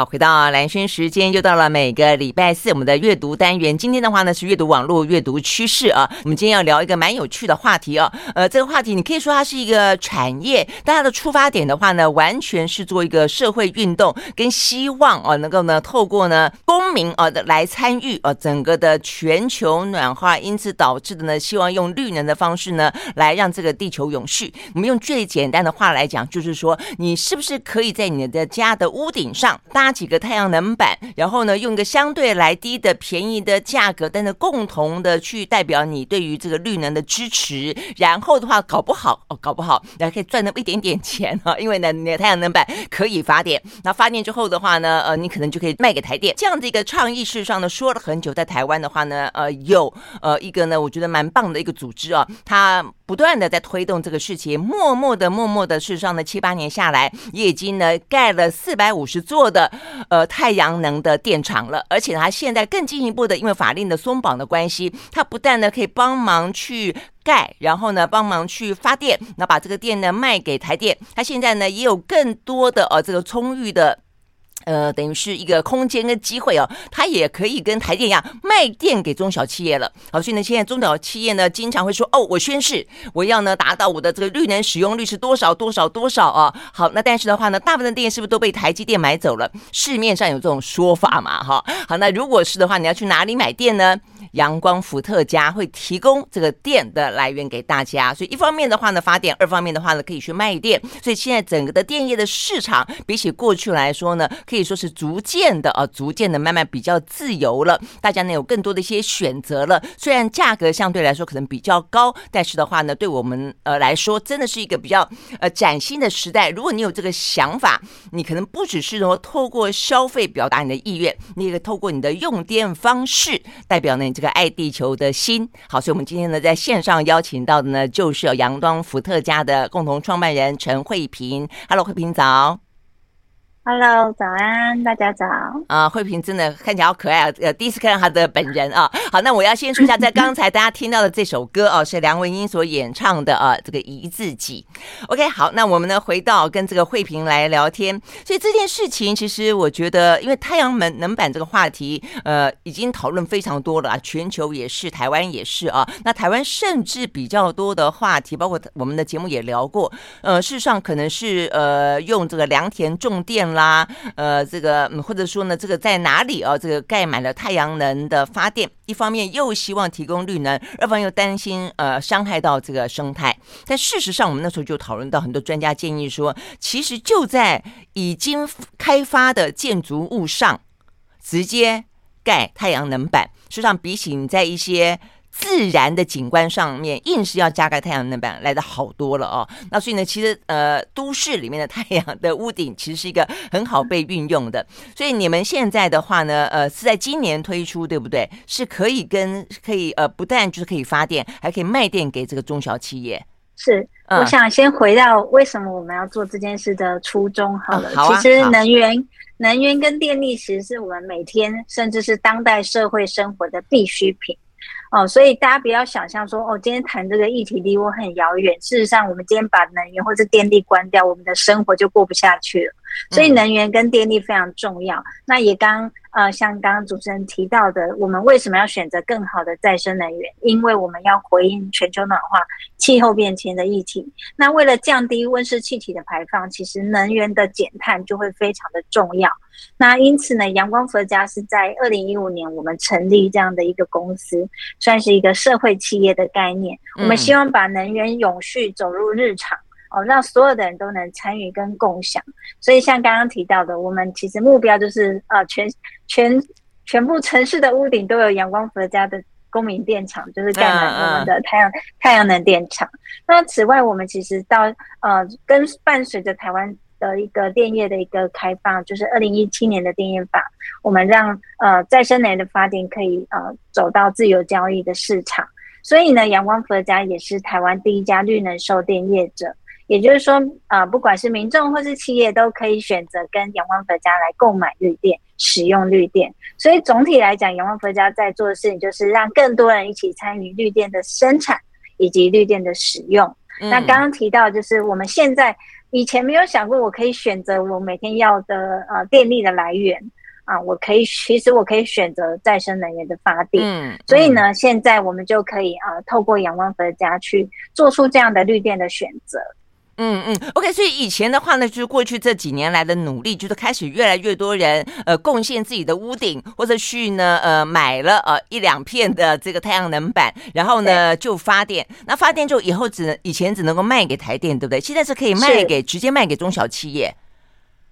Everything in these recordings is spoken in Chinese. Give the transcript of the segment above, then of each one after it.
好，回到蓝轩时间，又到了每个礼拜四我们的阅读单元。今天的话呢是阅读网络阅读趋势啊。我们今天要聊一个蛮有趣的话题啊。呃，这个话题你可以说它是一个产业，但它的出发点的话呢，完全是做一个社会运动，跟希望啊能够呢透过呢公民啊的来参与啊整个的全球暖化，因此导致的呢希望用绿能的方式呢来让这个地球永续。我们用最简单的话来讲，就是说你是不是可以在你的家的屋顶上搭几个太阳能板，然后呢，用一个相对来低的便宜的价格，但是共同的去代表你对于这个绿能的支持。然后的话，搞不好哦，搞不好，还可以赚那么一点点钱哈。因为呢，你的太阳能板可以发电，那发电之后的话呢，呃，你可能就可以卖给台电。这样的一个倡议，事实上呢，说了很久，在台湾的话呢，呃，有呃一个呢，我觉得蛮棒的一个组织啊，它不断的在推动这个事情，默默的、默默的，事实上呢，七八年下来，也已经呢盖了四百五十座的。呃，太阳能的电厂了，而且它现在更进一步的，因为法令的松绑的关系，它不但呢可以帮忙去盖，然后呢帮忙去发电，那把这个电呢卖给台电，它现在呢也有更多的呃这个充裕的。呃，等于是一个空间跟机会哦，它也可以跟台电一样卖电给中小企业了。好，所以呢，现在中小企业呢经常会说，哦，我宣誓我要呢达到我的这个绿能使用率是多少多少多少啊。好，那但是的话呢，大部分的电是不是都被台积电买走了？市面上有这种说法嘛？哈，好，那如果是的话，你要去哪里买电呢？阳光伏特加会提供这个电的来源给大家，所以一方面的话呢发电，二方面的话呢可以去卖电，所以现在整个的电业的市场比起过去来说呢，可以说是逐渐的啊，逐渐的慢慢比较自由了，大家呢有更多的一些选择了。虽然价格相对来说可能比较高，但是的话呢，对我们呃来说真的是一个比较呃崭新的时代。如果你有这个想法，你可能不只是说透过消费表达你的意愿，你也可以透过你的用电方式代表呢。这个爱地球的心，好，所以我们今天呢，在线上邀请到的呢，就是有阳光伏特加的共同创办人陈慧萍。Hello，慧萍早。Hello，早安，大家早。啊，慧萍真的看起来好可爱啊！呃，第一次看到她的本人啊。好，那我要先说一下，在刚才大家听到的这首歌哦，是梁文音所演唱的啊，这个一字几。OK，好，那我们呢回到跟这个慧萍来聊天。所以这件事情，其实我觉得，因为太阳能能板这个话题，呃，已经讨论非常多了啊，全球也是，台湾也是啊。那台湾甚至比较多的话题，包括我们的节目也聊过，呃，事实上可能是呃用这个良田种电。啦，啊呃，这个或者说呢，这个在哪里啊？这个盖满了太阳能的发电，一方面又希望提供绿能，二方又担心呃伤害到这个生态。但事实上，我们那时候就讨论到很多专家建议说，其实就在已经开发的建筑物上直接盖太阳能板，实际上比起你在一些。自然的景观上面，硬是要加盖太阳能板来的好多了哦。那所以呢，其实呃，都市里面的太阳的屋顶其实是一个很好被运用的。所以你们现在的话呢，呃，是在今年推出，对不对？是可以跟可以呃，不但就是可以发电，还可以卖电给这个中小企业。是，我想先回到为什么我们要做这件事的初衷好了。嗯好啊、其实能源、能源跟电力其实是我们每天甚至是当代社会生活的必需品。哦，所以大家不要想象说，哦，今天谈这个议题离我很遥远。事实上，我们今天把能源或者电力关掉，我们的生活就过不下去了。所以，能源跟电力非常重要。嗯、那也刚呃，像刚刚主持人提到的，我们为什么要选择更好的再生能源？因为我们要回应全球暖化、气候变迁的议题。那为了降低温室气体的排放，其实能源的减碳就会非常的重要。那因此呢，阳光伏特加是在二零一五年我们成立这样的一个公司，算是一个社会企业的概念。我们希望把能源永续走入日常，哦，让所有的人都能参与跟共享。所以像刚刚提到的，我们其实目标就是呃，全全全部城市的屋顶都有阳光伏特加的公民电厂，就是盖满我们的太阳太阳能电厂。那此外，我们其实到呃，跟伴随着台湾。的一个电业的一个开放，就是二零一七年的电业法，我们让呃再生能源的发电可以呃走到自由交易的市场，所以呢，阳光伏特加也是台湾第一家绿能售电业者，也就是说，呃，不管是民众或是企业都可以选择跟阳光佛家来购买绿电，使用绿电。所以总体来讲，阳光佛家在做的事情就是让更多人一起参与绿电的生产以及绿电的使用。嗯、那刚刚提到，就是我们现在。以前没有想过我可以选择我每天要的呃电力的来源啊，我可以其实我可以选择再生能源的发电。嗯，所以呢，现在我们就可以啊，透过阳光佛家去做出这样的绿电的选择。嗯嗯，OK，所以以前的话呢，就是过去这几年来的努力，就是开始越来越多人呃贡献自己的屋顶，或者去呢呃买了呃一两片的这个太阳能板，然后呢就发电。那发电就以后只能以前只能够卖给台电，对不对？现在是可以卖给直接卖给中小企业。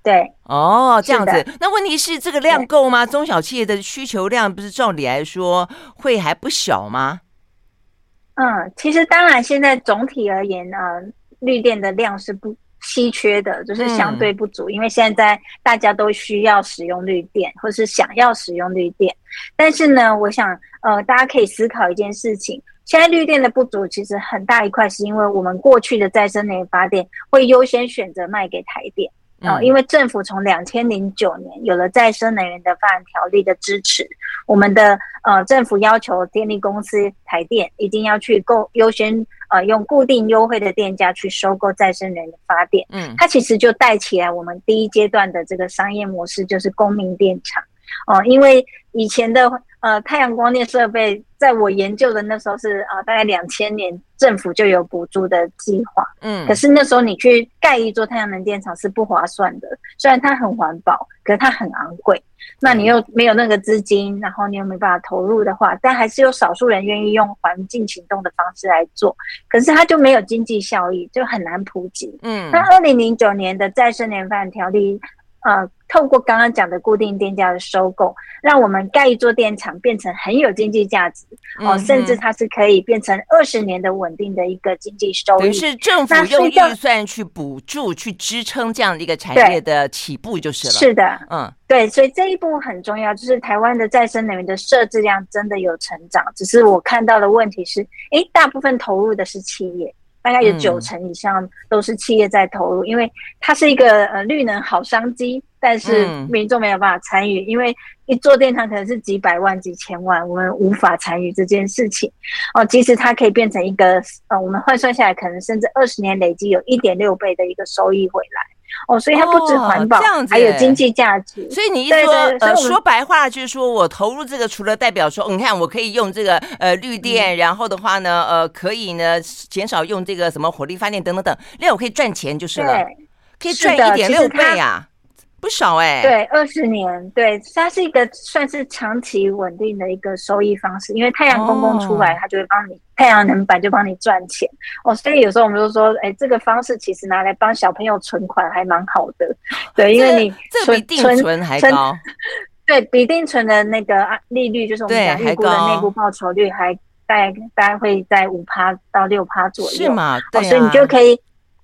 对，哦，这样子。那问题是这个量够吗？中小企业的需求量不是照理来说会还不小吗？嗯，其实当然，现在总体而言呢。呃绿电的量是不稀缺的，就是相对不足，嗯、因为现在大家都需要使用绿电，或是想要使用绿电。但是呢，我想，呃，大家可以思考一件事情：现在绿电的不足，其实很大一块是因为我们过去的再生能源发电会优先选择卖给台电。啊、哦，因为政府从两千零九年有了再生能源的发展条例的支持，我们的呃政府要求电力公司台电一定要去购优先呃用固定优惠的电价去收购再生能源发电。嗯，它其实就带起来我们第一阶段的这个商业模式，就是公民电厂。哦，因为以前的呃太阳光电设备，在我研究的那时候是啊、呃，大概两千年政府就有补助的计划，嗯，可是那时候你去盖一座太阳能电厂是不划算的，虽然它很环保，可是它很昂贵，那你又没有那个资金，然后你又没办法投入的话，但还是有少数人愿意用环境行动的方式来做，可是它就没有经济效益，就很难普及，嗯，那二零零九年的再生能源发展条例。呃，透过刚刚讲的固定电价的收购，让我们盖一座电厂变成很有经济价值哦、呃，甚至它是可以变成二十年的稳定的一个经济收益。等于是政府用预算去补助、去支撑这样的一个产业的起步，就是了。是的，嗯，对，所以这一步很重要，就是台湾的再生能源的设置量真的有成长，只是我看到的问题是，诶，大部分投入的是企业。大概有九成以上都是企业在投入，嗯、因为它是一个呃绿能好商机，但是民众没有办法参与，嗯、因为一座电厂可能是几百万、几千万，我们无法参与这件事情。哦，其实它可以变成一个呃，我们换算下来，可能甚至二十年累积有一点六倍的一个收益回来。哦，所以它不止环保，哦、这样子还有经济价值。所以你一说，呃，说白话就是说我投入这个，除了代表说，你看我可以用这个呃绿电，嗯、然后的话呢，呃，可以呢减少用这个什么火力发电等等等，另外我可以赚钱就是了，对可以赚一点六倍啊。不少哎、欸，对，二十年，对，它是一个算是长期稳定的一个收益方式，因为太阳公公出来，它就会帮你、哦、太阳能板就帮你赚钱。哦，所以有时候我们就说，哎，这个方式其实拿来帮小朋友存款还蛮好的，对，因为你存这比定存还高，对比定存的那个利率，就是我们讲预估的内部报酬率还大概大概会在五趴到六趴左右，是吗？对、啊哦，所以你就可以。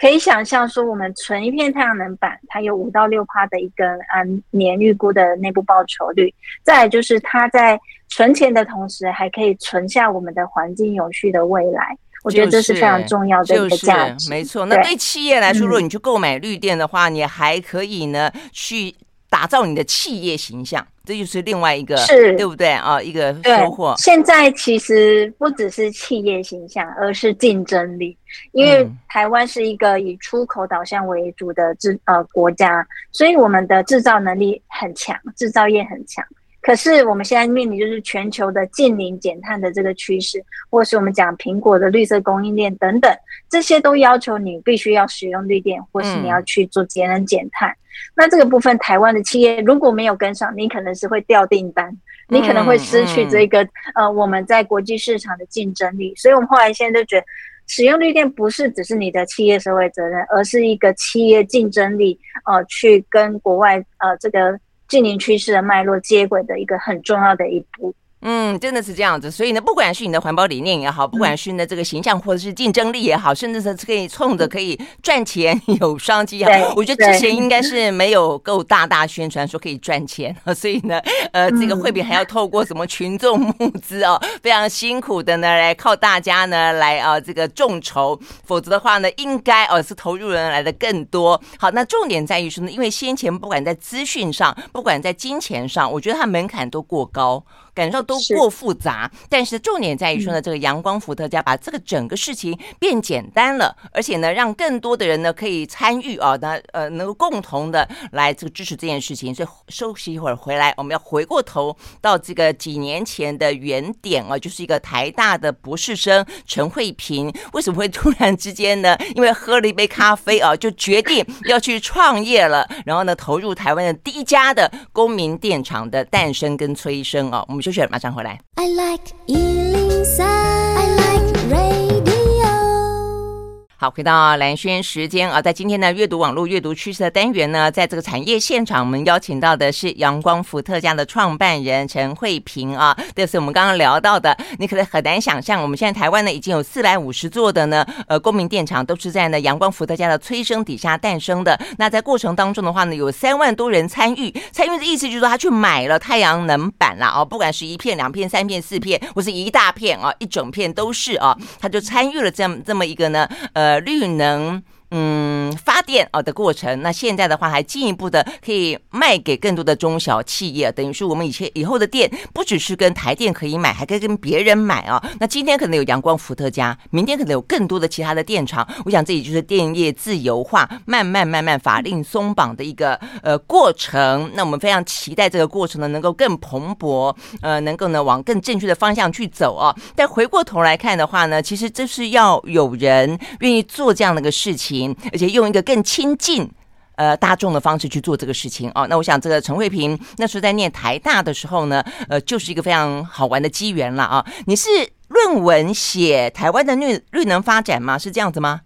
可以想象说，我们存一片太阳能板，它有五到六趴的一个按年预估的内部报酬率。再来就是，它在存钱的同时，还可以存下我们的环境永续的未来。我觉得这是非常重要的一个价值。没错，那对企业来说，如果你去购买绿电的话，你还可以呢去打造你的企业形象。这就是另外一个，是对不对啊？一个收获。现在其实不只是企业形象，而是竞争力。因为台湾是一个以出口导向为主的制呃国家，所以我们的制造能力很强，制造业很强。可是我们现在面临就是全球的净零减碳的这个趋势，或是我们讲苹果的绿色供应链等等，这些都要求你必须要使用绿电，或是你要去做节能减碳。嗯、那这个部分，台湾的企业如果没有跟上，你可能是会掉订单，你可能会失去这个、嗯嗯、呃我们在国际市场的竞争力。所以我们后来现在就觉得，使用绿电不是只是你的企业社会责任，而是一个企业竞争力呃去跟国外呃这个。近年趋势的脉络接轨的一个很重要的一步。嗯，真的是这样子，所以呢，不管是你的环保理念也好，不管是呢这个形象或者是竞争力也好，甚至是可以冲着可以赚钱有商机啊，我觉得之前应该是没有够大大宣传说可以赚钱，所以呢，呃，这个惠比还要透过什么群众募资哦，非常辛苦的呢，来靠大家呢来啊这个众筹，否则的话呢，应该哦是投入人来的更多。好，那重点在于说呢，因为先前不管在资讯上，不管在金钱上，我觉得它门槛都过高。感受都过复杂。但是重点在于说呢，这个阳光伏特加把这个整个事情变简单了，而且呢，让更多的人呢可以参与啊，那呃能够共同的来这个支持这件事情。所以休息一会儿回来，我们要回过头到这个几年前的原点啊，就是一个台大的博士生陈慧萍，为什么会突然之间呢？因为喝了一杯咖啡啊，就决定要去创业了，然后呢，投入台湾的第一家的公民电厂的诞生跟催生啊。我们休息，马上回来。I like 好，回到蓝轩时间啊，在今天的阅读网络阅读趋势的单元呢，在这个产业现场，我们邀请到的是阳光伏特加的创办人陈慧萍啊。这是我们刚刚聊到的，你可能很难想象，我们现在台湾呢已经有四百五十座的呢，呃，公民电厂都是在呢阳光伏特加的催生底下诞生的。那在过程当中的话呢，有三万多人参与，参与的意思就是说他去买了太阳能板了啊，不管是一片、两片、三片、四片，或是一大片啊，一整片都是啊，他就参与了这么这么一个呢，呃。绿能。嗯，发电啊的过程，那现在的话还进一步的可以卖给更多的中小企业，等于是我们以前以后的电不只是跟台电可以买，还可以跟别人买啊。那今天可能有阳光伏特加，明天可能有更多的其他的电厂。我想这也就是电业自由化慢慢慢慢法令松绑的一个呃过程。那我们非常期待这个过程呢能够更蓬勃，呃，能够呢往更正确的方向去走啊。但回过头来看的话呢，其实这是要有人愿意做这样的一个事情。而且用一个更亲近呃大众的方式去做这个事情哦，那我想这个陈慧萍那时候在念台大的时候呢，呃，就是一个非常好玩的机缘了啊。你是论文写台湾的绿绿能发展吗？是这样子吗？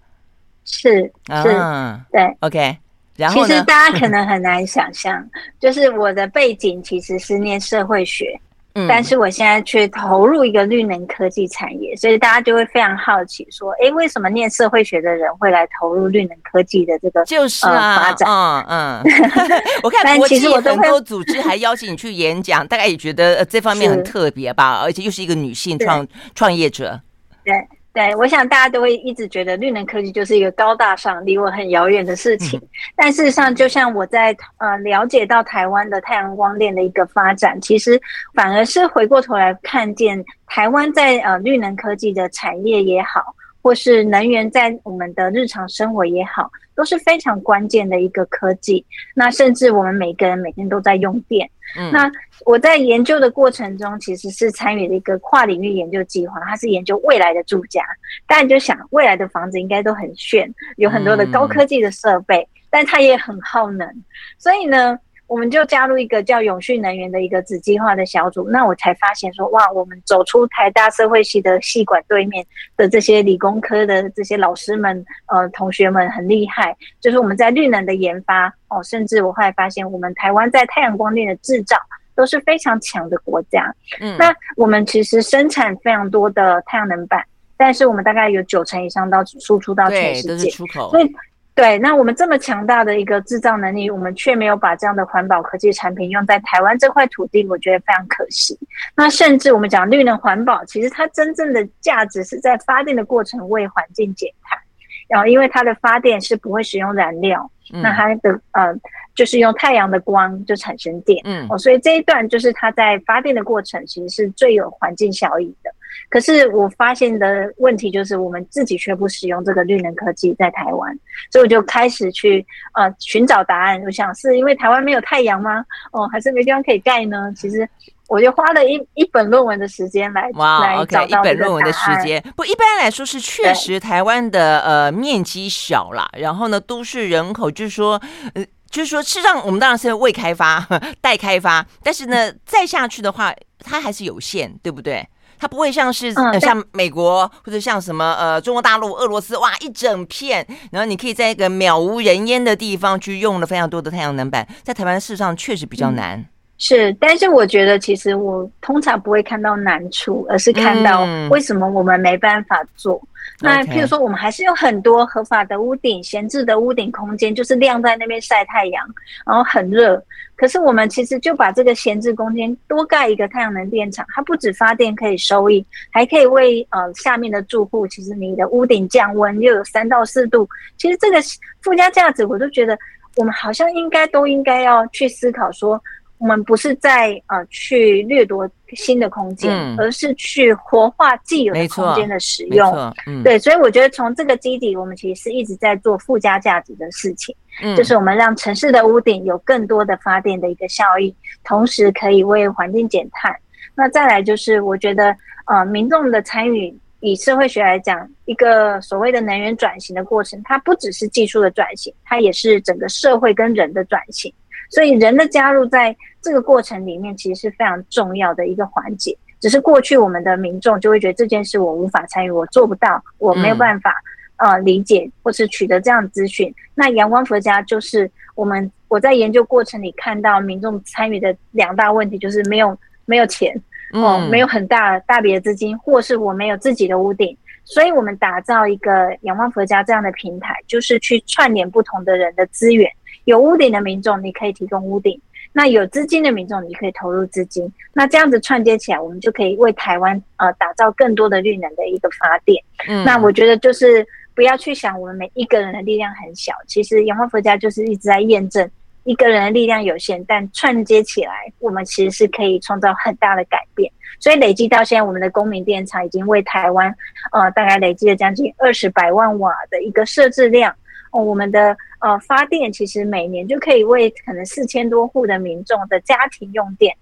是是，啊、对，OK。然后其实大家可能很难 想象，就是我的背景其实是念社会学。但是我现在却投入一个绿能科技产业，所以大家就会非常好奇，说：哎，为什么念社会学的人会来投入绿能科技的这个就是啊、呃、发展？嗯嗯，我看国际很多组织还邀请你去演讲，大概也觉得这方面很特别吧，而且又是一个女性创创业者，对。对，我想大家都会一直觉得绿能科技就是一个高大上、离我很遥远的事情。嗯、但事实上，就像我在呃了解到台湾的太阳光电的一个发展，其实反而是回过头来看见台湾在呃绿能科技的产业也好，或是能源在我们的日常生活也好，都是非常关键的一个科技。那甚至我们每个人每天都在用电。嗯，那我在研究的过程中，其实是参与了一个跨领域研究计划，它是研究未来的住家。大家就想，未来的房子应该都很炫，有很多的高科技的设备，嗯、但它也很耗能。所以呢，我们就加入一个叫永续能源的一个子计划的小组。那我才发现说，哇，我们走出台大社会系的系馆对面的这些理工科的这些老师们，呃，同学们很厉害，就是我们在绿能的研发。哦，甚至我后来发现，我们台湾在太阳光电的制造都是非常强的国家。嗯，那我们其实生产非常多的太阳能板，但是我们大概有九成以上到输出到全世界，对，都是出口。所以，对，那我们这么强大的一个制造能力，我们却没有把这样的环保科技产品用在台湾这块土地，我觉得非常可惜。那甚至我们讲绿能环保，其实它真正的价值是在发电的过程为环境减碳，然后因为它的发电是不会使用燃料。那它的呃，就是用太阳的光就产生电，嗯，哦，所以这一段就是它在发电的过程，其实是最有环境效益的。可是我发现的问题就是，我们自己却不使用这个绿能科技在台湾，所以我就开始去呃寻找答案。我想是因为台湾没有太阳吗？哦，还是没地方可以盖呢？其实。我就花了一一本论文的时间来哇来找到一本论文的时间。不，一般来说是确实台湾的呃面积小啦，然后呢都市人口就是说呃就是说，事实上我们当然是未开发、待开发，但是呢 再下去的话，它还是有限，对不对？它不会像是、呃、像美国或者像什么呃中国大陆、俄罗斯哇一整片，然后你可以在一个渺无人烟的地方去用了非常多的太阳能板，在台湾事实上确实比较难。嗯是，但是我觉得其实我通常不会看到难处，而是看到为什么我们没办法做。嗯、那譬如说，我们还是有很多合法的屋顶、闲置的屋顶空间，就是晾在那边晒太阳，然后很热。可是我们其实就把这个闲置空间多盖一个太阳能电厂，它不止发电可以收益，还可以为呃下面的住户，其实你的屋顶降温又有三到四度。其实这个附加价值，我都觉得我们好像应该都应该要去思考说。我们不是在呃去掠夺新的空间，嗯、而是去活化既有的空间的使用。嗯、对，所以我觉得从这个基底，我们其实是一直在做附加价值的事情，嗯、就是我们让城市的屋顶有更多的发电的一个效益，同时可以为环境减碳。那再来就是，我觉得呃民众的参与，以社会学来讲，一个所谓的能源转型的过程，它不只是技术的转型，它也是整个社会跟人的转型。所以人的加入在这个过程里面，其实是非常重要的一个环节。只是过去我们的民众就会觉得这件事我无法参与，我做不到，我没有办法呃理解或是取得这样的资讯。那阳光佛家就是我们我在研究过程里看到民众参与的两大问题，就是没有没有钱哦，没有很大大笔的资金，或是我没有自己的屋顶。所以我们打造一个阳光佛家这样的平台，就是去串联不同的人的资源。有屋顶的民众，你可以提供屋顶；那有资金的民众，你可以投入资金。那这样子串接起来，我们就可以为台湾呃打造更多的绿能的一个发电。嗯，那我觉得就是不要去想我们每一个人的力量很小，其实阳光佛家就是一直在验证一个人的力量有限，但串接起来，我们其实是可以创造很大的改变。所以累积到现在，我们的公民电厂已经为台湾呃大概累积了将近二十百万瓦的一个设置量。哦，我们的呃发电其实每年就可以为可能四千多户的民众的家庭用电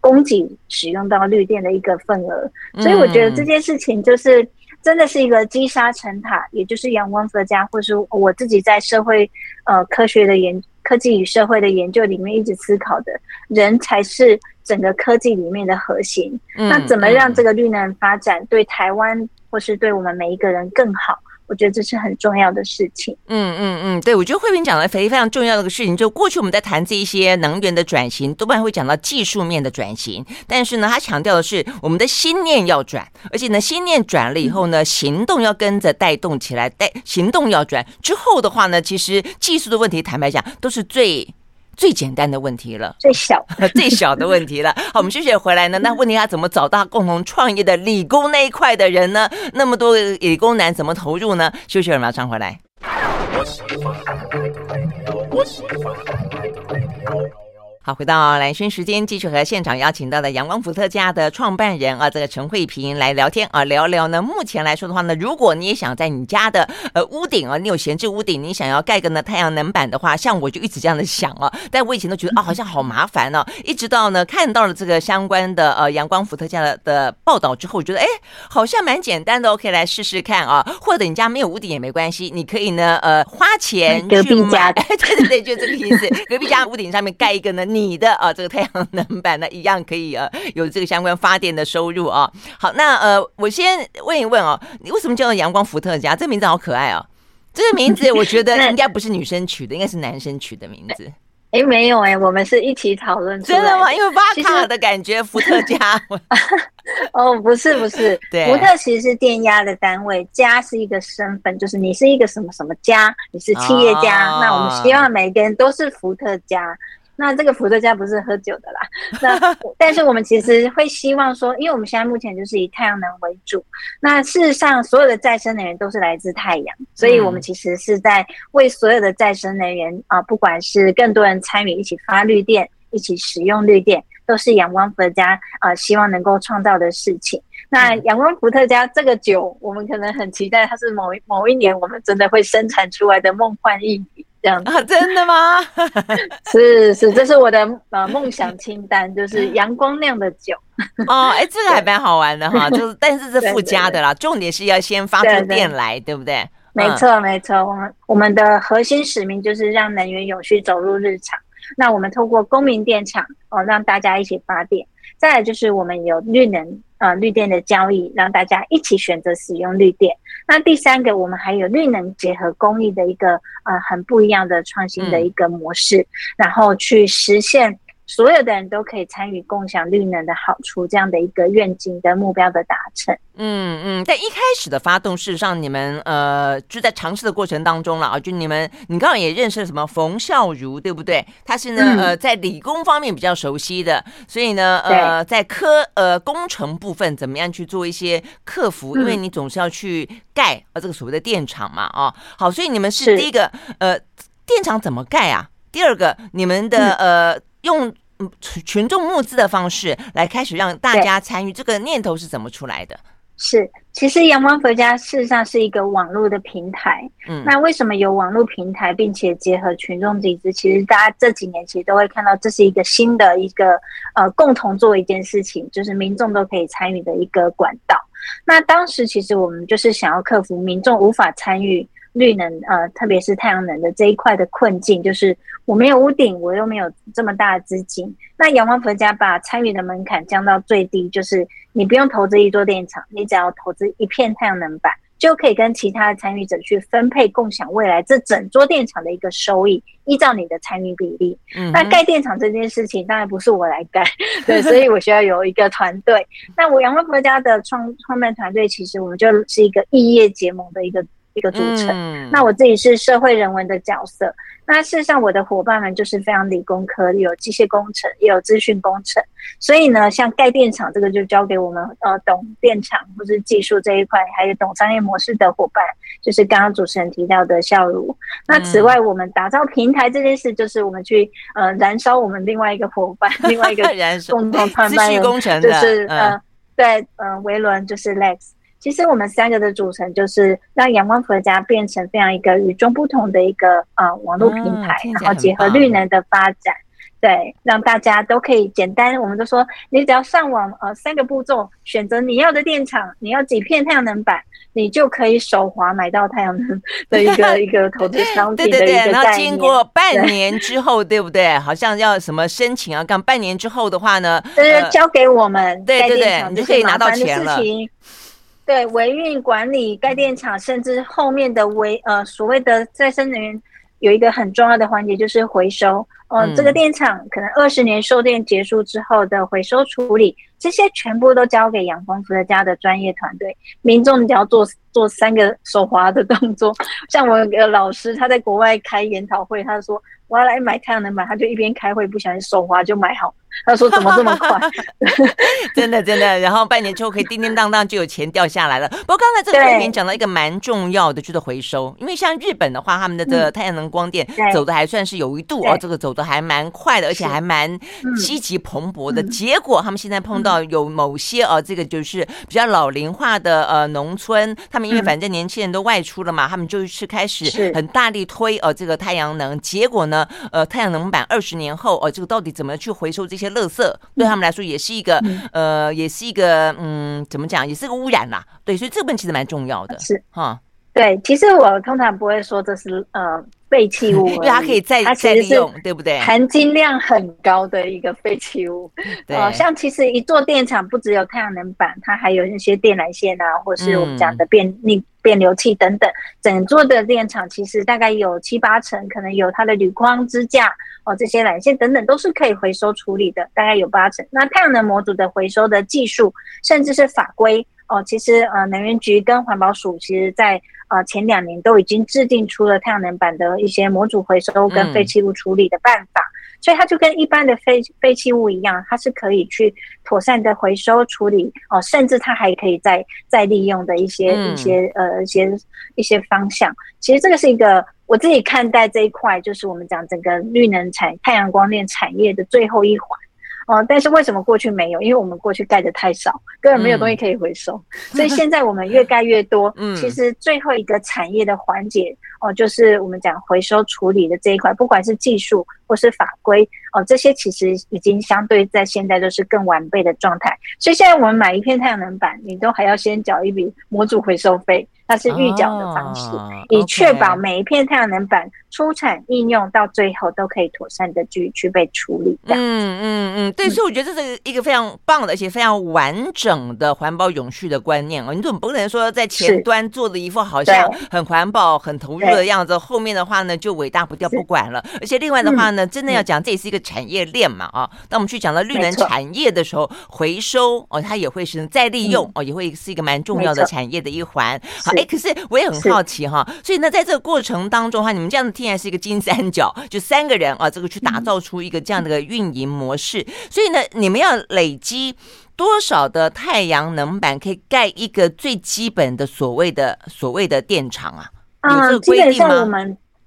供给使用到绿电的一个份额，所以我觉得这件事情就是真的是一个积沙成塔，也就是阳光佛家，或是我自己在社会呃科学的研科技与社会的研究里面一直思考的，人才是整个科技里面的核心。那怎么让这个绿能发展对台湾或是对我们每一个人更好？我觉得这是很重要的事情。嗯嗯嗯，对，我觉得慧萍讲的非非常重要的一个事情，就过去我们在谈这一些能源的转型，多半会讲到技术面的转型，但是呢，他强调的是我们的心念要转，而且呢，心念转了以后呢，行动要跟着带动起来，带行动要转之后的话呢，其实技术的问题，坦白讲，都是最。最简单的问题了，最小 最小的问题了。好，我们休息回来呢。那问题他怎么找到共同创业的理工那一块的人呢？那么多理工男怎么投入呢？休息会马上回来。好，回到蓝轩时间，继续和现场邀请到的阳光伏特加的创办人啊，这个陈慧萍来聊天啊，聊聊呢。目前来说的话呢，如果你也想在你家的呃屋顶啊，你有闲置屋顶，你想要盖个呢太阳能板的话，像我就一直这样的想啊，但我以前都觉得啊，好像好麻烦哦、啊。一直到呢看到了这个相关的呃阳光伏特家的的报道之后，我觉得哎，好像蛮简单的可以来试试看啊。或者你家没有屋顶也没关系，你可以呢呃花钱隔壁家，对对对，就这个意思，隔壁家屋顶上面盖一个呢。你的啊，这个太阳能板呢，一样可以呃有这个相关发电的收入啊。好，那呃，我先问一问哦，你为什么叫做阳光伏特加？这个名字好可爱哦。这个名字我觉得 应该不是女生取的，应该是男生取的名字。哎，没有哎，我们是一起讨论。真的吗？因为巴卡的感觉，伏特加。哦，不是不是，对，伏特其实是电压的单位，加是一个身份，就是你是一个什么什么家，你是企业家。那我们希望每个人都是伏特家。那这个伏特加不是喝酒的啦，那 但是我们其实会希望说，因为我们现在目前就是以太阳能为主，那事实上所有的再生能源都是来自太阳，所以我们其实是在为所有的再生能源啊，不管是更多人参与一起发绿电，一起使用绿电，都是阳光伏特加啊，希望能够创造的事情。那阳光伏特加这个酒，我们可能很期待它是某某一年我们真的会生产出来的梦幻一笔。这样啊，真的吗？是是，这是我的呃梦想清单，就是阳光酿的酒。哦，哎，这个还蛮好玩的哈，就是但是是附加的啦，重点是要先发出电来，对，不对？没错没错，我们我们的核心使命就是让能源永续走入日常。那我们透过公民电厂哦，让大家一起发电。再来就是我们有绿能呃绿电的交易，让大家一起选择使用绿电。那第三个，我们还有绿能结合公益的一个呃很不一样的创新的一个模式，嗯、然后去实现。所有的人都可以参与共享绿能的好处，这样的一个愿景跟目标的达成。嗯嗯，在一开始的发动，事实上你们呃就在尝试的过程当中了啊，就你们你刚刚也认识了什么冯孝如，对不对？他是呢、嗯、呃在理工方面比较熟悉的，所以呢呃在科呃工程部分怎么样去做一些克服？因为你总是要去盖呃这个所谓的电厂嘛啊。好，所以你们是第一个呃电厂怎么盖啊？第二个你们的呃。用嗯群众募资的方式来开始让大家参与，这个念头是怎么出来的？是，其实阳光佛家事实上是一个网络的平台。嗯，那为什么有网络平台，并且结合群众集资？其实大家这几年其实都会看到，这是一个新的一个呃共同做一件事情，就是民众都可以参与的一个管道。那当时其实我们就是想要克服民众无法参与绿能，呃，特别是太阳能的这一块的困境，就是我没有屋顶，我又没有这么大的资金。那阳光佛家把参与的门槛降到最低，就是你不用投资一座电厂，你只要投资一片太阳能板，就可以跟其他的参与者去分配共享未来这整座电厂的一个收益，依照你的参与比例。嗯，那盖电厂这件事情当然不是我来盖，对，所以我需要有一个团队。那我阳光佛家的创创办团队，其实我们就是一个异业结盟的一个。一个组成，嗯，那我自己是社会人文的角色。那事实上，我的伙伴们就是非常理工科，有机械工程，也有资讯工程。所以呢，像盖电厂这个，就交给我们呃懂电厂或是技术这一块，还有懂商业模式的伙伴，就是刚刚主持人提到的孝如。那此外，我们打造平台这件事，就是我们去呃燃烧我们另外一个伙伴，另外一个共同创办人，工程就是呃对呃维伦，就是 Lex。其实我们三个的组成就是让阳光佛家变成这样一个与众不同的一个呃网络平台，嗯，然后结合绿能的发展，对，让大家都可以简单。我们都说，你只要上网呃三个步骤，选择你要的电厂，你要几片太阳能板，你就可以手滑买到太阳能的一个 一个投资商品的一个概念。对对对，然后经过半年之后，对，对不对？好像要什么申请啊？干半年之后的话呢，就是交给我们，呃，对对对，你就可以拿到钱了。对，维运管理盖电厂，甚至后面的维呃所谓的再生能源，有一个很重要的环节就是回收。哦、呃，这个电厂可能二十年售电结束之后的回收处理，这些全部都交给阳光伏特加的专业团队。民众只要做做三个手滑的动作，像我有个老师他在国外开研讨会，他说我要来买太阳能板，他就一边开会不小心手滑就买好。他说：“怎么这么快？真的真的，然后半年之后可以叮叮当当就有钱掉下来了。不过刚才这个里面讲到一个蛮重要的，就是回收。因为像日本的话，他们的这个太阳能光电走的还算是有一度哦，这个走的还蛮快的，而且还蛮积极蓬勃的。结果他们现在碰到有某些啊，这个就是比较老龄化的呃农村，他们因为反正年轻人都外出了嘛，他们就是开始很大力推呃这个太阳能。结果呢，呃太阳能板二十年后呃，这个到底怎么去回收这些？”垃圾对他们来说也是一个、嗯、呃，也是一个嗯，怎么讲，也是个污染啦。对，所以这个问题其实蛮重要的。是哈，对，其实我通常不会说这是呃废弃物，因为它可以再再利用，对不对？含金量很高的一个废弃物。对、呃，像其实一座电厂不只有太阳能板，它还有那些电缆线啊，或是我们讲的变逆。嗯变流器等等，整座的电厂其实大概有七八成，可能有它的铝框支架哦，这些缆线等等都是可以回收处理的，大概有八成。那太阳能模组的回收的技术，甚至是法规哦，其实呃，能源局跟环保署其实在呃前两年都已经制定出了太阳能板的一些模组回收跟废弃物处理的办法。嗯所以它就跟一般的废废弃物一样，它是可以去妥善的回收处理哦，甚至它还可以再再利用的一些、嗯、一些呃一些一些方向。其实这个是一个我自己看待这一块，就是我们讲整个绿能产太阳光电产业的最后一环。哦，但是为什么过去没有？因为我们过去盖的太少，根本没有东西可以回收。嗯、所以现在我们越盖越多。嗯，其实最后一个产业的环节哦，就是我们讲回收处理的这一块，不管是技术或是法规哦，这些其实已经相对在现在都是更完备的状态。所以现在我们买一片太阳能板，你都还要先缴一笔模组回收费。它是预缴的方式，哦、以确保每一片太阳能板出产应用到最后都可以妥善的去去被处理。嗯嗯嗯，对，所以我觉得这是一个非常棒的，而且非常完整的环保永续的观念哦。你总不能说在前端做的一副好像很环保、很投入的样子，后面的话呢就尾大不掉不管了。而且另外的话呢，真的要讲，这也是一个产业链嘛啊。当我们去讲到绿能产业的时候，回收哦，它也会是再利用哦，也会是一个蛮重要的产业的一环。好。哎，可是我也很好奇哈，所以呢，在这个过程当中哈，你们这样子听起来是一个金三角，就三个人啊，这个去打造出一个这样的运营模式。嗯、所以呢，你们要累积多少的太阳能板可以盖一个最基本的所谓的所谓的电厂啊？有这个规定吗？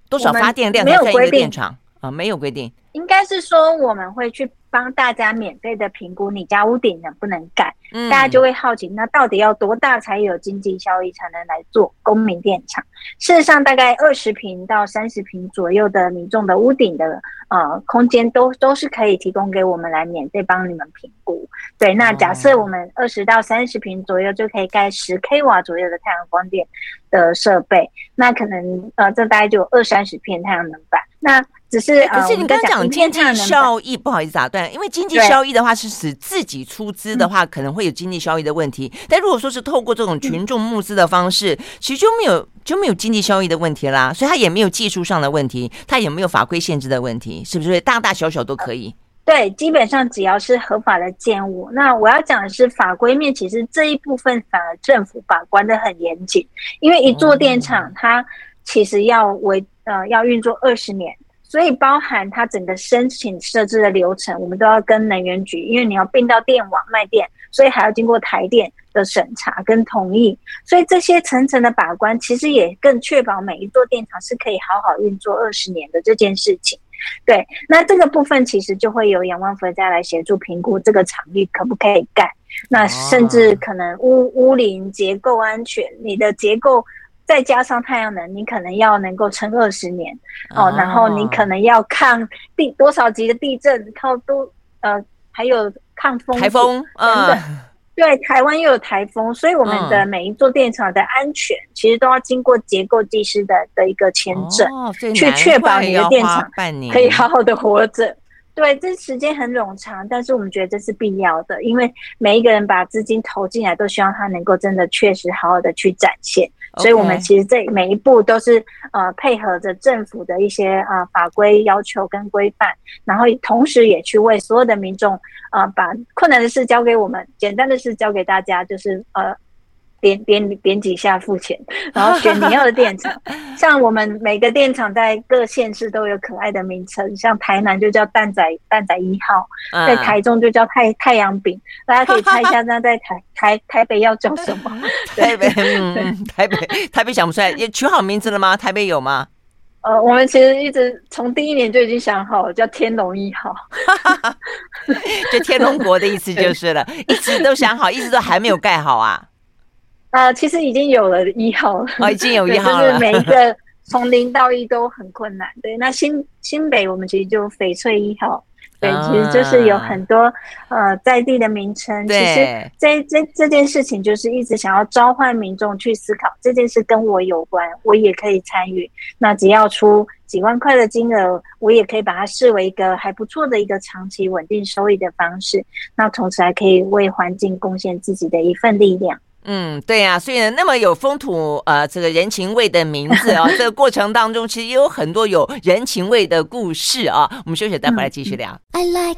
多少发电量才算一个电厂啊？没有规定。应该是说我们会去帮大家免费的评估你家屋顶能不能盖，嗯，大家就会好奇，那到底要多大才有经济效益才能来做公民电厂？事实上，大概二十平到三十平左右的民众的屋顶的呃空间都都是可以提供给我们来免费帮你们评估。对，那假设我们二十到三十平左右就可以盖十 k 瓦左右的太阳光电的设备，那可能呃这大概就有二三十片太阳能板。那只是，可是你刚刚讲经济效益，不好意思打断，因为经济效益的话是指自己出资的话，可能会有经济效益的问题。但如果说是透过这种群众募资的方式，其实就没有就没有经济效益的问题啦。所以它也没有技术上的问题，它也没有法规限制的问题，是不是？大大小小都可以。对，基本上只要是合法的建物。那我要讲的是法规面，其实这一部分反而政府把关的很严谨，因为一座电厂它其实要维呃要运作二十年。所以包含它整个申请设置的流程，我们都要跟能源局，因为你要并到电网卖电，所以还要经过台电的审查跟同意。所以这些层层的把关，其实也更确保每一座电厂是可以好好运作二十年的这件事情。对，那这个部分其实就会由阳光佛家来协助评估这个场域可不可以盖，那甚至可能屋屋龄结构安全，你的结构。再加上太阳能，你可能要能够撑二十年哦，然后你可能要抗地多少级的地震，靠多呃，还有抗风台风等等。对，台湾又有台风，所以我们的每一座电厂的安全，其实都要经过结构技师的的一个签证，去确保你的电厂可以好好的活着。对，这时间很冗长，但是我们觉得这是必要的，因为每一个人把资金投进来，都希望他能够真的确实好好的去展现。所以，我们其实这每一步都是呃配合着政府的一些啊法规要求跟规范，然后同时也去为所有的民众呃把困难的事交给我们，简单的事交给大家，就是呃。点点点几下付钱，然后选你要的电厂。像我们每个电厂在各县市都有可爱的名称，像台南就叫蛋仔蛋仔一号，在台中就叫太太阳饼。大家可以猜一下，那在台台台北要叫什么？台北，嗯，台北台北想不出来，也取好名字了吗？台北有吗？呃，我们其实一直从第一年就已经想好了，叫天龙一号，就天龙国的意思就是了，一直都想好，一直都还没有盖好啊。呃，其实已经有了一号了，哦，已经有 一号了。就是每一 个从零到一都很困难。对，那新新北我们其实就翡翠一号，对，其实就是有很多呃在地的名称。其实这这这件事情就是一直想要召唤民众去思考，这件事跟我有关，我也可以参与。那只要出几万块的金额，我也可以把它视为一个还不错的一个长期稳定收益的方式。那同时还可以为环境贡献自己的一份力量。嗯，对呀、啊，所以呢，那么有风土呃这个人情味的名字啊，这个过程当中其实也有很多有人情味的故事啊。我们休息，待会儿来继续聊。I like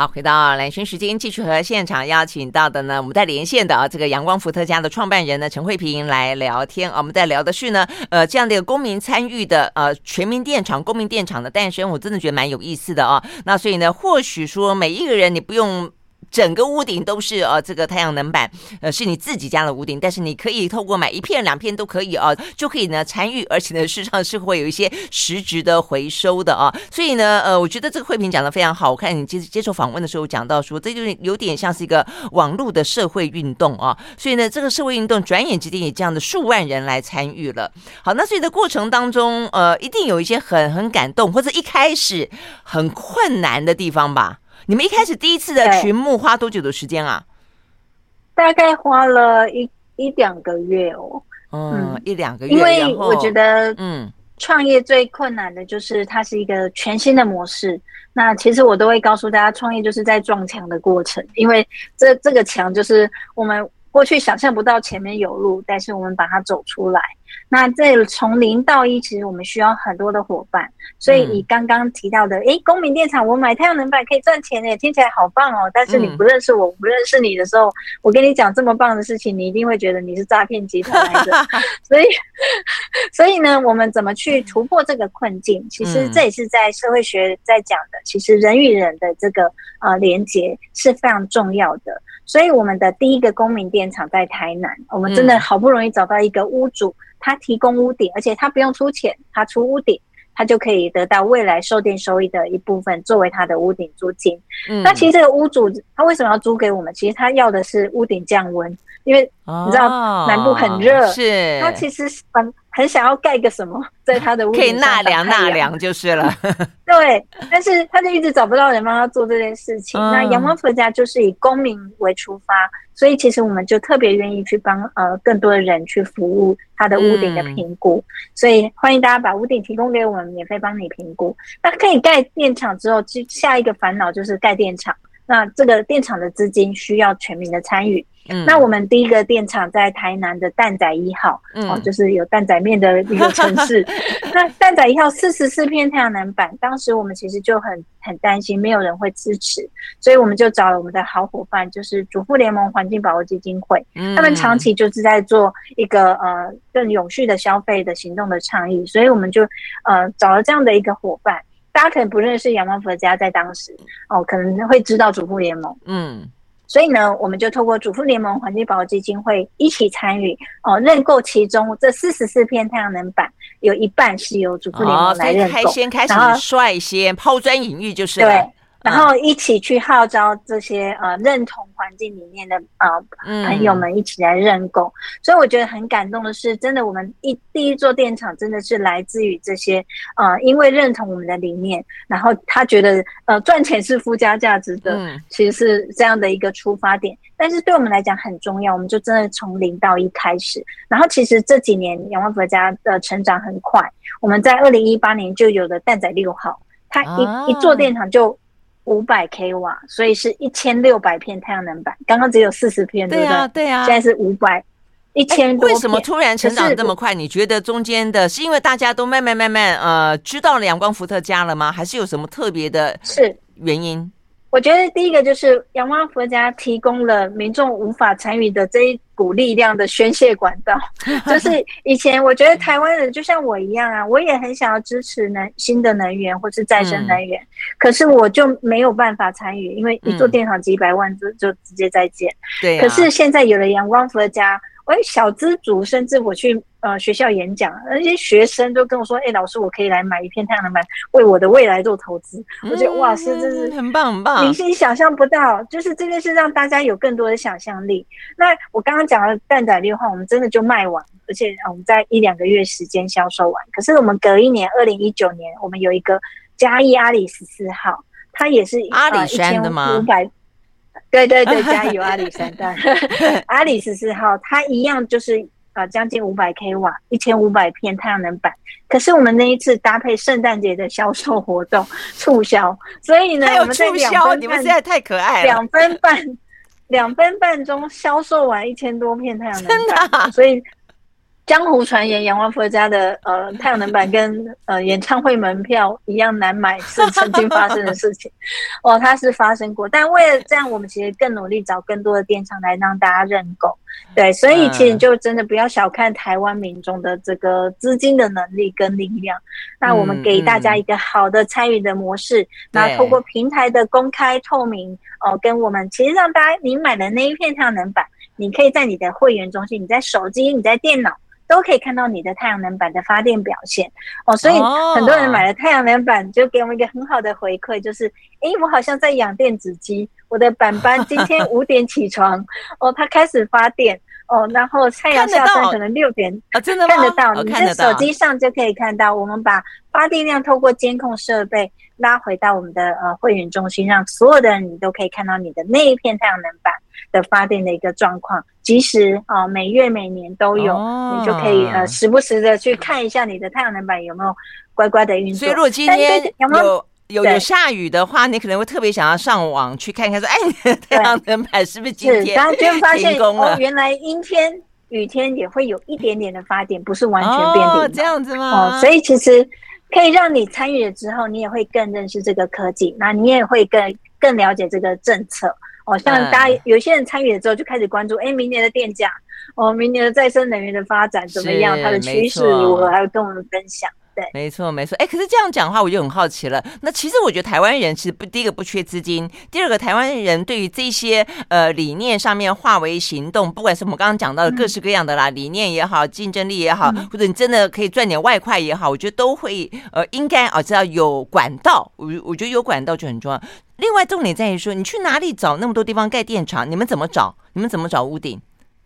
好，回到兰萱时间，继续和现场邀请到的呢，我们在连线的啊，这个阳光伏特加的创办人呢，陈慧平来聊天啊。我们在聊的是呢，呃，这样的一个公民参与的呃全民电厂、公民电厂的诞生，我真的觉得蛮有意思的啊。那所以呢，或许说每一个人你不用。整个屋顶都是呃这个太阳能板，呃是你自己家的屋顶，但是你可以透过买一片两片都可以啊，就可以呢参与，而且呢事实上是会有一些实质的回收的啊，所以呢呃我觉得这个慧萍讲的非常好，我看你接接受访问的时候讲到说，这就是有点像是一个网络的社会运动啊，所以呢这个社会运动转眼之间也这样的数万人来参与了，好，那所以的过程当中呃一定有一些很很感动或者一开始很困难的地方吧。你们一开始第一次的群募花多久的时间啊？大概花了一一两个月哦。嗯，一两个月。因为我觉得，嗯，创业最困难的就是它是一个全新的模式。嗯、那其实我都会告诉大家，创业就是在撞墙的过程，因为这这个墙就是我们过去想象不到前面有路，但是我们把它走出来。那这从零到一，其实我们需要很多的伙伴。所以你刚刚提到的，诶、欸，公民电厂，我买太阳能板可以赚钱诶，听起来好棒哦。但是你不认识我，不认识你的时候，我跟你讲这么棒的事情，你一定会觉得你是诈骗集团来的。所以，所以呢，我们怎么去突破这个困境？其实这也是在社会学在讲的。其实人与人的这个呃连接是非常重要的。所以我们的第一个公民电厂在台南，我们真的好不容易找到一个屋主。他提供屋顶，而且他不用出钱，他出屋顶，他就可以得到未来售电收益的一部分作为他的屋顶租金。嗯，那其实这个屋主他为什么要租给我们？其实他要的是屋顶降温，因为你知道南部很热，哦、是他其实很很想要盖个什么 在他的屋顶可以纳凉纳凉就是了。对，但是他就一直找不到人帮他做这件事情。嗯、那阳光佛家就是以公民为出发，所以其实我们就特别愿意去帮呃更多的人去服务他的屋顶的评估。嗯、所以欢迎大家把屋顶提供给我们，免费帮你评估。那可以盖电厂之后，就下一个烦恼就是盖电厂。那这个电厂的资金需要全民的参与。嗯，那我们第一个电厂在台南的蛋仔一号，嗯、哦，就是有蛋仔面的一个城市。那蛋仔一号四十四片太阳能板，当时我们其实就很很担心没有人会支持，所以我们就找了我们的好伙伴，就是主妇联盟环境保护基金会，嗯、他们长期就是在做一个呃更永续的消费的行动的倡议，所以我们就呃找了这样的一个伙伴。大家可能不认识阳光佛家，在当时哦，可能会知道主妇联盟，嗯。所以呢，我们就透过主妇联盟环境保护基金会一起参与哦，认购其中这四十四片太阳能板，有一半是由主妇联盟来认购，哦、先开始率先抛砖引玉就是了。对。然后一起去号召这些呃认同环境里面的呃朋友们一起来认购，嗯、所以我觉得很感动的是，真的我们一第一座电厂真的是来自于这些呃因为认同我们的理念，然后他觉得呃赚钱是附加价值的，嗯、其实是这样的一个出发点。但是对我们来讲很重要，我们就真的从零到一开始。然后其实这几年阳光佛家的成长很快，我们在二零一八年就有了蛋仔六号，它一、啊、一座电厂就。五百 k 瓦，所以是一千六百片太阳能板。刚刚只有四十片，对啊对？对啊，现在是五百一千多片。为什么突然成长这么快？你觉得中间的是因为大家都慢慢慢慢呃知道了阳光伏特加了吗？还是有什么特别的是原因？我觉得第一个就是阳光佛家提供了民众无法参与的这一股力量的宣泄管道。就是以前我觉得台湾人就像我一样啊，我也很想要支持能新的能源或是再生能源，嗯、可是我就没有办法参与，因为一座电厂几百万就就直接再见。对、啊，可是现在有了阳光佛家。我，小资族，甚至我去呃学校演讲，那些学生都跟我说：“哎，老师，我可以来买一片太阳能板，为我的未来做投资。嗯”我觉得哇，是真是很棒很棒，明星想象不到，就是这件事让大家有更多的想象力。那我刚刚讲了蛋仔六号，我们真的就卖完，而且我们在一两个月时间销售完。可是我们隔一年，二零一九年，我们有一个嘉义阿里十四号，它也是阿里山的吗？对对对，加油 阿里山段，阿里十四号，它一样就是呃将近五百 k 瓦，一千五百片太阳能板。可是我们那一次搭配圣诞节的销售活动促销，所以呢，我们在两分半，你们实在太可爱了，两分半两分半钟销售完一千多片太阳能板，真的啊、所以。江湖传言，阳光佛家的呃太阳能板跟呃演唱会门票一样难买，是曾经发生的事情。哦，它是发生过，但为了这样，我们其实更努力找更多的电商来让大家认购。对，所以其实就真的不要小看台湾民众的这个资金的能力跟力量。那我们给大家一个好的参与的模式，那、嗯嗯、透过平台的公开透明哦、呃，跟我们其实让大家你买的那一片太阳能板，你可以在你的会员中心，你在手机，你在电脑。都可以看到你的太阳能板的发电表现。哦，所以很多人买了太阳能板就给我们一个很好的回馈，就是诶，我好像在养电子鸡，我的板板今天五点起床哦，它开始发电哦，然后太阳下山可能六点啊，真的看得到，你在手机上就可以看到，我们把发电量透过监控设备拉回到我们的呃会员中心，让所有的人你都可以看到你的那一片太阳能板的发电的一个状况。其实啊，每月每年都有，哦、你就可以呃时不时的去看一下你的太阳能板有没有乖乖的运作。所以如果今天有有有，下雨的话，你可能会特别想要上网去看看，说哎，你的太阳能板是不是今天？是，然后就发现哦，原来阴天、雨天也会有一点点的发电，不是完全变电、哦、这样子吗？哦，所以其实可以让你参与了之后，你也会更认识这个科技，那你也会更更了解这个政策。哦，像大家有些人参与了之后，就开始关注，哎、欸，明年的电价，哦，明年的再生能源的发展怎么样？它的趋势如何？还会跟我们分享。对，没错没错。哎，可是这样讲的话，我就很好奇了。那其实我觉得台湾人其实不，第一个不缺资金，第二个台湾人对于这些呃理念上面化为行动，不管是我们刚刚讲到的各式各样的啦，嗯、理念也好，竞争力也好，嗯、或者你真的可以赚点外快也好，我觉得都会呃应该啊只要有管道。我我觉得有管道就很重要。另外重点在于说，你去哪里找那么多地方盖电厂？你们怎么找？你们怎么找屋顶？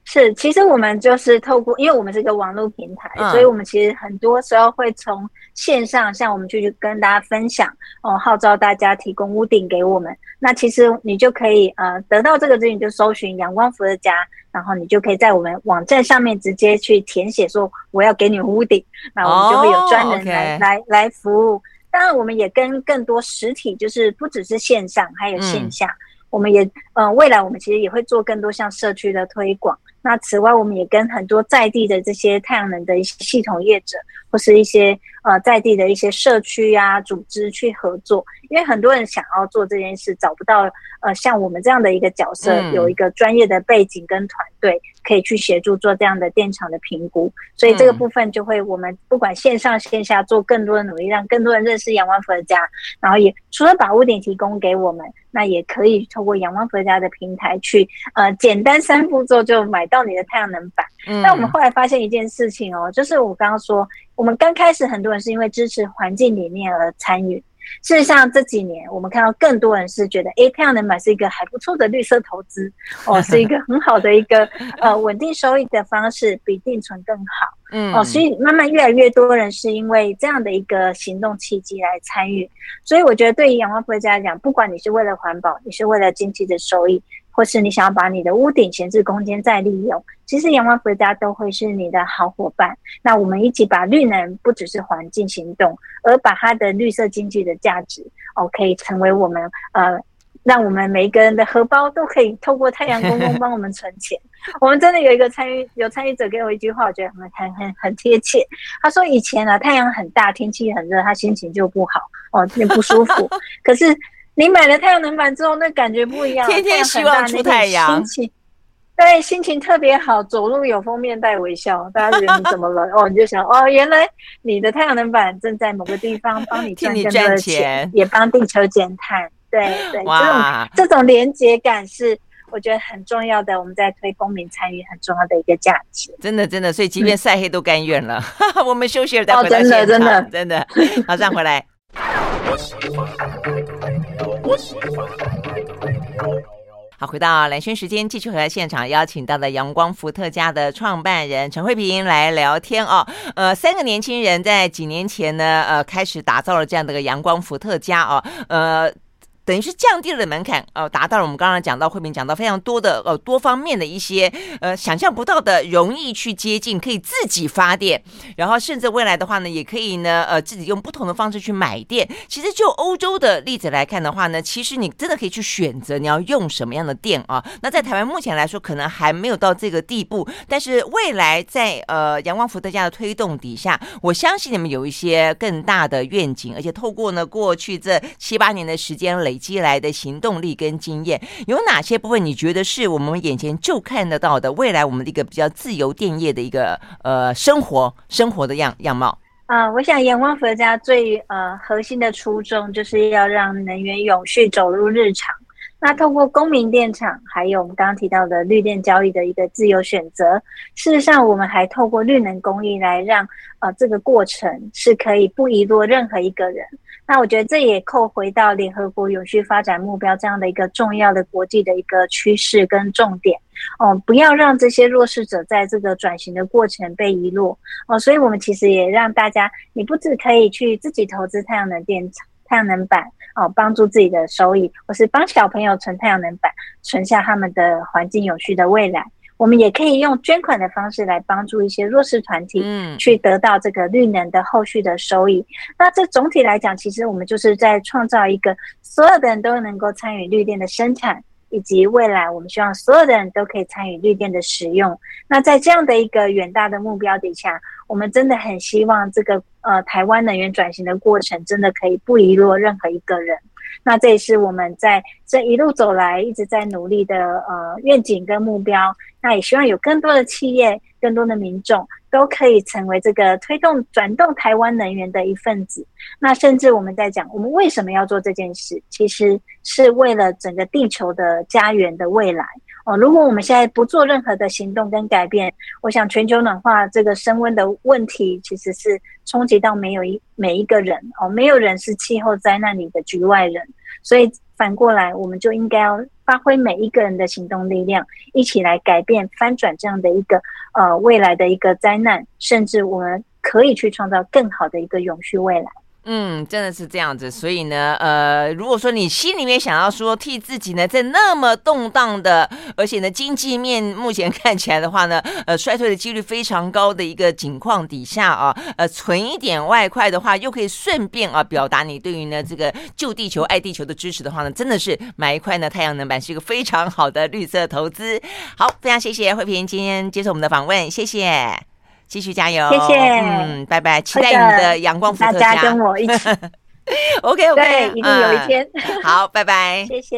是，其实我们就是透过，因为我们是一个网络平台，嗯、所以我们其实很多时候会从线上，像我们就去跟大家分享，哦，号召大家提供屋顶给我们。那其实你就可以呃得到这个资讯，就搜寻阳光伏的家，然后你就可以在我们网站上面直接去填写说我要给你屋顶，那我们就会有专人来、哦 okay、来来服务。当然，我们也跟更多实体，就是不只是线上，还有线下，嗯、我们也呃未来我们其实也会做更多像社区的推广。那此外，我们也跟很多在地的这些太阳能的一些系统业者，或是一些呃在地的一些社区啊组织去合作，因为很多人想要做这件事，找不到呃像我们这样的一个角色，有一个专业的背景跟团队可以去协助做这样的电厂的评估，所以这个部分就会我们不管线上线下做更多的努力，让更多人认识阳光伏特家，然后也除了把屋顶提供给我们，那也可以透过阳光伏特家的平台去呃简单三步骤就买到你的太阳能板，嗯，那我们后来发现一件事情哦，就是我刚刚说，我们刚开始很多人是因为支持环境理念而参与。事实上这几年我们看到更多人是觉得，哎，太阳能板是一个还不错的绿色投资哦，是一个很好的一个呃稳定收益的方式，比定存更好。嗯，哦，所以慢慢越来越多人是因为这样的一个行动契机来参与。所以我觉得对于阳光伏特家来讲，不管你是为了环保，你是为了经济的收益。或是你想要把你的屋顶闲置空间再利用，其实阳光回家都会是你的好伙伴。那我们一起把绿能不只是环境行动，而把它的绿色经济的价值哦，可以成为我们呃，让我们每一个人的荷包都可以透过太阳公公 帮我们存钱。我们真的有一个参与有参与者给我一句话，我觉得很很很很贴切。他说以前啊，太阳很大，天气很热，他心情就不好哦，有点不舒服。可是。你买了太阳能板之后，那感觉不一样。天天希望出太阳，心情对心情特别好，走路有风面带微笑。大家觉得你怎么了？哦，你就想哦，原来你的太阳能板正在某个地方帮你赚更多的钱，也帮地球减碳。对对，哇这种这种连接感是我觉得很重要的。我们在推公民参与很重要的一个价值。真的真的，所以即便晒黑都甘愿了。嗯、我们休息了再回来。真的真的真的，马上回来。好，回到蓝轩时间，继续回来现场，邀请到了阳光伏特加的创办人陈慧萍来聊天哦。呃，三个年轻人在几年前呢，呃，开始打造了这样的一个阳光伏特加哦，呃。等于是降低了门槛，呃，达到了我们刚刚讲到慧敏讲到非常多的呃多方面的一些呃想象不到的容易去接近，可以自己发电，然后甚至未来的话呢，也可以呢呃自己用不同的方式去买电。其实就欧洲的例子来看的话呢，其实你真的可以去选择你要用什么样的电啊。那在台湾目前来说，可能还没有到这个地步，但是未来在呃阳光伏特加的推动底下，我相信你们有一些更大的愿景，而且透过呢过去这七八年的时间累。累积来的行动力跟经验，有哪些部分你觉得是我们眼前就看得到的？未来我们的一个比较自由电业的一个呃生活生活的样样貌啊、我想阳光佛家最呃核心的初衷就是要让能源永续走入日常。那透过公民电厂，还有我们刚刚提到的绿电交易的一个自由选择，事实上我们还透过绿能公益来让呃这个过程是可以不遗落任何一个人。那我觉得这也扣回到联合国永续发展目标这样的一个重要的国际的一个趋势跟重点哦，不要让这些弱势者在这个转型的过程被遗落哦。所以我们其实也让大家，你不只可以去自己投资太阳能电、太阳能板。哦，帮助自己的收益，或是帮小朋友存太阳能板，存下他们的环境永续的未来。我们也可以用捐款的方式来帮助一些弱势团体，嗯，去得到这个绿能的后续的收益。嗯、那这总体来讲，其实我们就是在创造一个所有的人都能够参与绿电的生产。以及未来，我们希望所有的人都可以参与绿电的使用。那在这样的一个远大的目标底下，我们真的很希望这个呃台湾能源转型的过程真的可以不遗落任何一个人。那这也是我们在这一路走来一直在努力的呃愿景跟目标。那也希望有更多的企业、更多的民众都可以成为这个推动转动台湾能源的一份子。那甚至我们在讲，我们为什么要做这件事？其实是为了整个地球的家园的未来。哦，如果我们现在不做任何的行动跟改变，我想全球暖化这个升温的问题，其实是冲击到没有一每一个人哦，没有人是气候灾难里的局外人。所以反过来，我们就应该要发挥每一个人的行动力量，一起来改变、翻转这样的一个呃未来的一个灾难，甚至我们可以去创造更好的一个永续未来。嗯，真的是这样子，所以呢，呃，如果说你心里面想要说替自己呢，在那么动荡的，而且呢，经济面目前看起来的话呢，呃，衰退的几率非常高的一个情况底下啊，呃，存一点外快的话，又可以顺便啊，表达你对于呢这个救地球、爱地球的支持的话呢，真的是买一块呢太阳能板是一个非常好的绿色投资。好，非常谢谢慧萍今天接受我们的访问，谢谢。继续加油，谢谢，嗯，拜拜，期待你的阳光伏特加，大家跟我一起，OK OK，对，一定有一天，嗯、好，拜拜，谢谢。